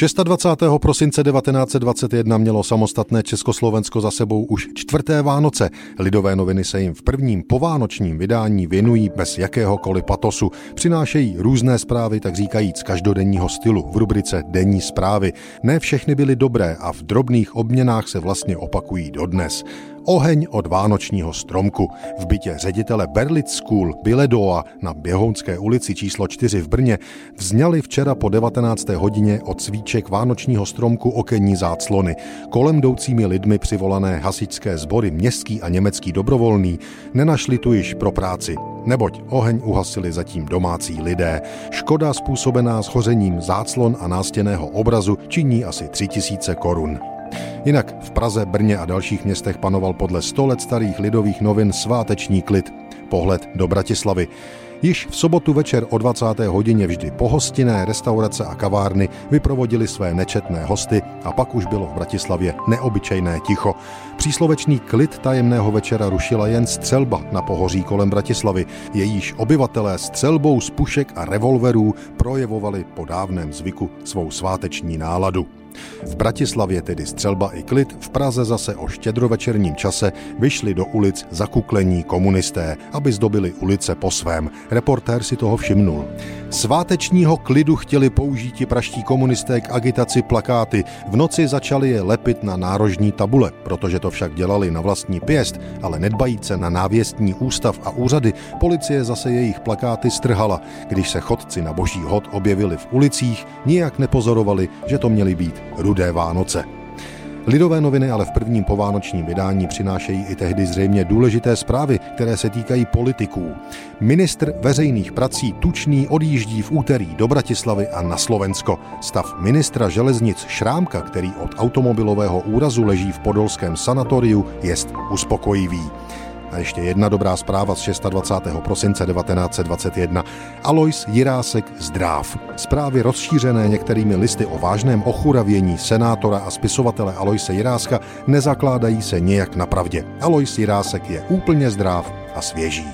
26. prosince 1921 mělo samostatné Československo za sebou už čtvrté Vánoce. Lidové noviny se jim v prvním povánočním vydání věnují bez jakéhokoliv patosu. Přinášejí různé zprávy, tak říkajíc každodenního stylu v rubrice Denní zprávy. Ne všechny byly dobré a v drobných obměnách se vlastně opakují dodnes. Oheň od vánočního stromku. V bytě ředitele Berlit School Biledoa na Běhounské ulici číslo 4 v Brně vzňali včera po 19. hodině od svíček vánočního stromku okenní záclony. Kolem jdoucími lidmi přivolané hasičské sbory městský a německý dobrovolný nenašli tu již pro práci. Neboť oheň uhasili zatím domácí lidé. Škoda způsobená shořením záclon a nástěného obrazu činí asi 3000 korun. Jinak v Praze, Brně a dalších městech panoval podle 100 let starých lidových novin sváteční klid. Pohled do Bratislavy. Již v sobotu večer o 20. hodině vždy pohostinné restaurace a kavárny vyprovodili své nečetné hosty a pak už bylo v Bratislavě neobyčejné ticho. Příslovečný klid tajemného večera rušila jen střelba na pohoří kolem Bratislavy. Jejíž obyvatelé střelbou z pušek a revolverů projevovali po dávném zvyku svou sváteční náladu. V Bratislavě tedy střelba i klid, v Praze zase o štědrovečerním čase vyšli do ulic zakuklení komunisté, aby zdobili ulice po svém. Reportér si toho všimnul. Svátečního klidu chtěli použít praští komunisté k agitaci plakáty. V noci začali je lepit na nárožní tabule, protože to však dělali na vlastní pěst, ale nedbajíce na návěstní ústav a úřady, policie zase jejich plakáty strhala. Když se chodci na boží hod objevili v ulicích, nijak nepozorovali, že to měly být rudé Vánoce. Lidové noviny ale v prvním povánočním vydání přinášejí i tehdy zřejmě důležité zprávy, které se týkají politiků. Ministr veřejných prací Tučný odjíždí v úterý do Bratislavy a na Slovensko. Stav ministra železnic Šrámka, který od automobilového úrazu leží v podolském sanatoriu, jest uspokojivý. A ještě jedna dobrá zpráva z 26. prosince 1921. Alois Jirásek zdráv. Zprávy rozšířené některými listy o vážném ochuravění senátora a spisovatele Aloise Jiráska nezakládají se nějak na pravdě. Alois Jirásek je úplně zdráv a svěží.